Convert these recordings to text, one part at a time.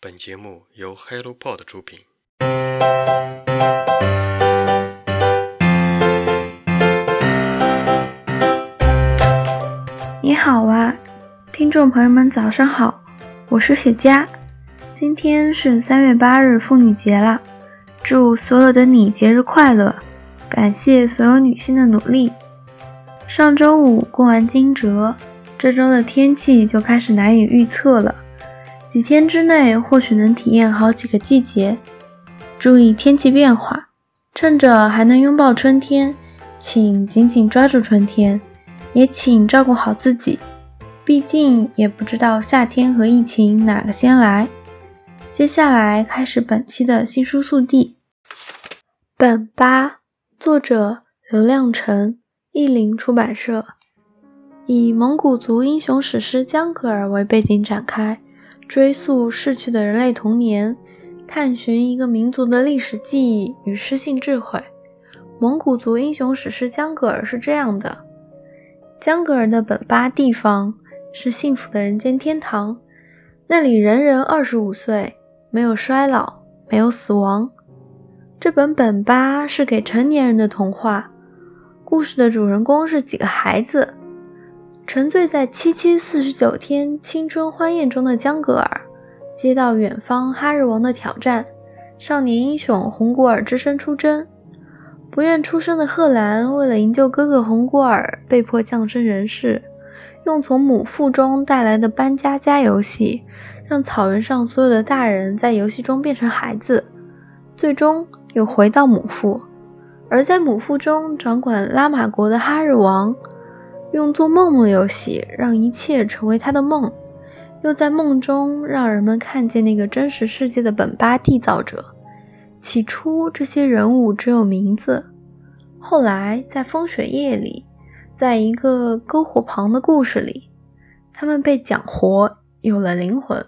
本节目由 HelloPod 出品。你好啊，听众朋友们，早上好，我是雪佳。今天是三月八日，妇女节啦！祝所有的你节日快乐！感谢所有女性的努力。上周五过完惊蛰，这周的天气就开始难以预测了。几天之内或许能体验好几个季节。注意天气变化，趁着还能拥抱春天，请紧紧抓住春天，也请照顾好自己。毕竟也不知道夏天和疫情哪个先来。接下来开始本期的新书速递。本八，作者刘亮程。译林出版社以蒙古族英雄史诗江格尔为背景展开，追溯逝去的人类童年，探寻一个民族的历史记忆与诗性智慧。蒙古族英雄史诗江格尔是这样的：江格尔的本巴地方是幸福的人间天堂，那里人人二十五岁，没有衰老，没有死亡。这本本巴是给成年人的童话。故事的主人公是几个孩子，沉醉在七七四十九天青春欢宴中的江格尔，接到远方哈日王的挑战，少年英雄红古尔只身出征。不愿出生的贺兰为了营救哥哥红古尔，被迫降生人世，用从母腹中带来的搬家家游戏，让草原上所有的大人在游戏中变成孩子，最终又回到母腹。而在母腹中掌管拉玛国的哈日王，用做梦梦游戏让一切成为他的梦，又在梦中让人们看见那个真实世界的本巴缔造者。起初，这些人物只有名字，后来在风雪夜里，在一个篝火旁的故事里，他们被讲活，有了灵魂。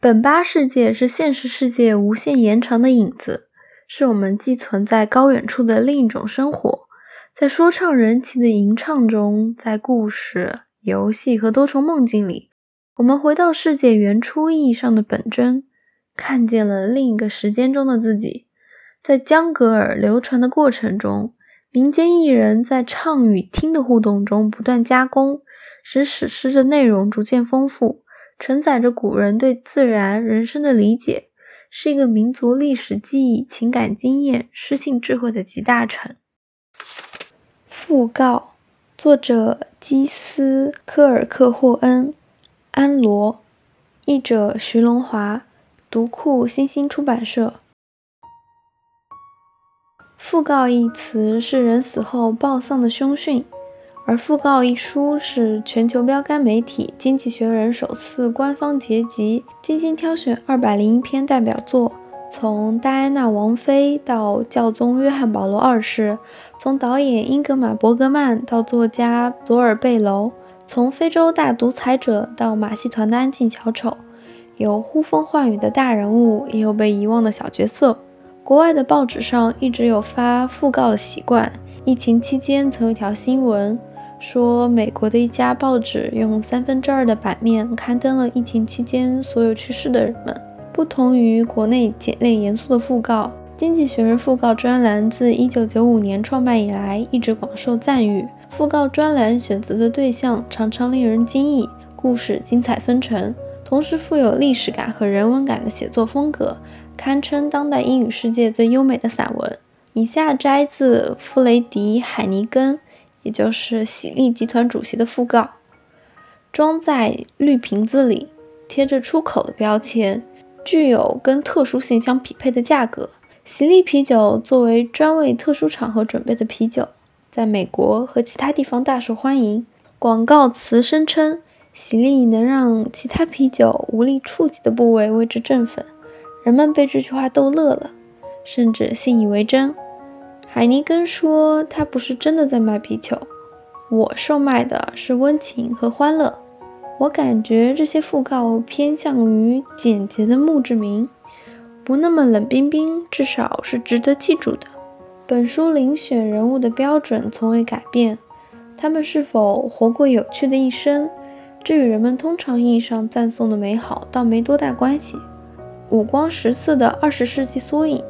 本巴世界是现实世界无限延长的影子。是我们寄存在高远处的另一种生活，在说唱人气的吟唱中，在故事、游戏和多重梦境里，我们回到世界原初意义上的本真，看见了另一个时间中的自己。在江格尔流传的过程中，民间艺人在唱与听的互动中不断加工，使史诗的内容逐渐丰富，承载着古人对自然、人生的理解。是一个民族历史记忆、情感经验、诗性智慧的集大成。讣告，作者基斯科尔克霍恩，安罗，译者徐龙华，读库新星出版社。讣告一词是人死后报丧的凶讯。而《讣告》一书是全球标杆媒体《经济学人》首次官方结集，精心挑选二百零一篇代表作，从戴安娜王妃到教宗约翰保罗二世，从导演英格玛·伯格曼到作家佐尔贝楼，从非洲大独裁者到马戏团的安静小丑，有呼风唤雨的大人物，也有被遗忘的小角色。国外的报纸上一直有发讣告的习惯，疫情期间曾有一条新闻。说，美国的一家报纸用三分之二的版面刊登了疫情期间所有去世的人们。不同于国内简练严肃的讣告，《经济学人》讣告专栏自1995年创办以来一直广受赞誉。讣告专栏选择的对象常常令人惊异，故事精彩纷呈，同时富有历史感和人文感的写作风格，堪称当代英语世界最优美的散文。以下摘自弗雷迪·海尼根。也就是喜力集团主席的讣告，装在绿瓶子里，贴着出口的标签，具有跟特殊性相匹配的价格。喜力啤酒作为专为特殊场合准备的啤酒，在美国和其他地方大受欢迎。广告词声称，喜力能让其他啤酒无力触及的部位为之振奋。人们被这句话逗乐了，甚至信以为真。海尼根说：“他不是真的在卖啤酒，我售卖的是温情和欢乐。我感觉这些讣告偏向于简洁的墓志铭，不那么冷冰冰，至少是值得记住的。本书遴选人物的标准从未改变，他们是否活过有趣的一生，这与人们通常意义上赞颂的美好倒没多大关系。五光十色的二十世纪缩影，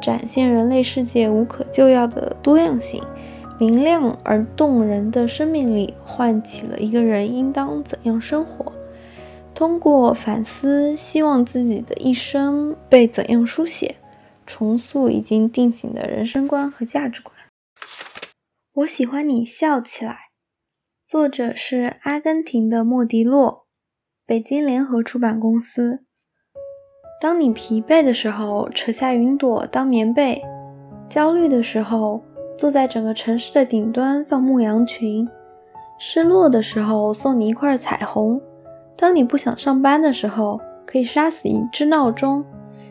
展现人类世界无可救药的多样性。明亮而动人的生命力，唤起了一个人应当怎样生活。通过反思，希望自己的一生被怎样书写，重塑已经定型的人生观和价值观。我喜欢你笑起来。作者是阿根廷的莫迪洛，北京联合出版公司。当你疲惫的时候，扯下云朵当棉被；焦虑的时候，坐在整个城市的顶端放牧羊群；失落的时候，送你一块彩虹。当你不想上班的时候，可以杀死一只闹钟；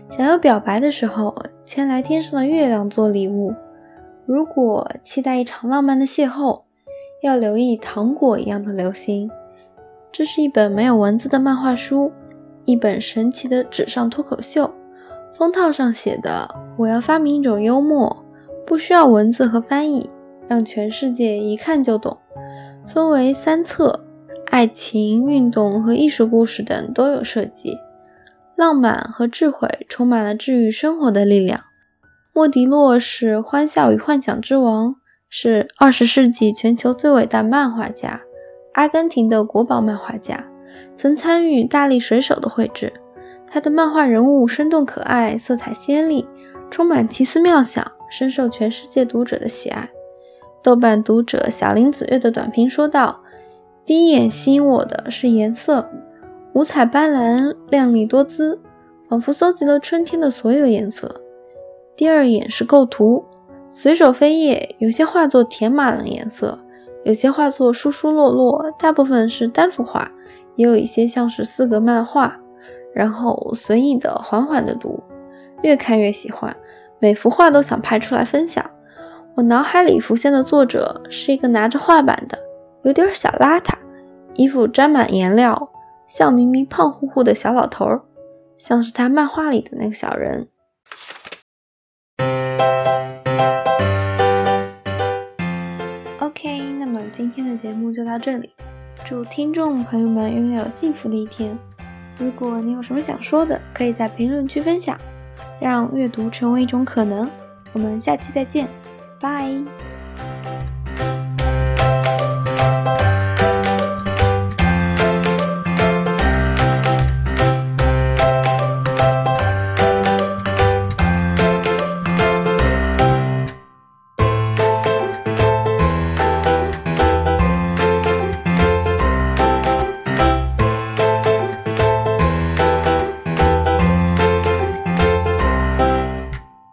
想要表白的时候，牵来天上的月亮做礼物。如果期待一场浪漫的邂逅，要留意糖果一样的流星。这是一本没有文字的漫画书，一本神奇的纸上脱口秀。封套上写的：“我要发明一种幽默，不需要文字和翻译，让全世界一看就懂。”分为三册。爱情、运动和艺术故事等都有涉及，浪漫和智慧充满了治愈生活的力量。莫迪洛是欢笑与幻想之王，是二十世纪全球最伟大漫画家，阿根廷的国宝漫画家，曾参与大力水手的绘制。他的漫画人物生动可爱，色彩鲜丽，充满奇思妙想，深受全世界读者的喜爱。豆瓣读者小林子月的短评说道。第一眼吸引我的是颜色，五彩斑斓、亮丽多姿，仿佛搜集了春天的所有颜色。第二眼是构图，随手飞页，有些画作填满了颜色，有些画作疏疏落落，大部分是单幅画，也有一些像是四格漫画。然后随意的、缓缓的读，越看越喜欢，每幅画都想拍出来分享。我脑海里浮现的作者是一个拿着画板的。有点小邋遢，衣服沾满颜料，笑眯眯、胖乎乎的小老头儿，像是他漫画里的那个小人。OK，那么今天的节目就到这里，祝听众朋友们拥有幸福的一天。如果你有什么想说的，可以在评论区分享，让阅读成为一种可能。我们下期再见，拜。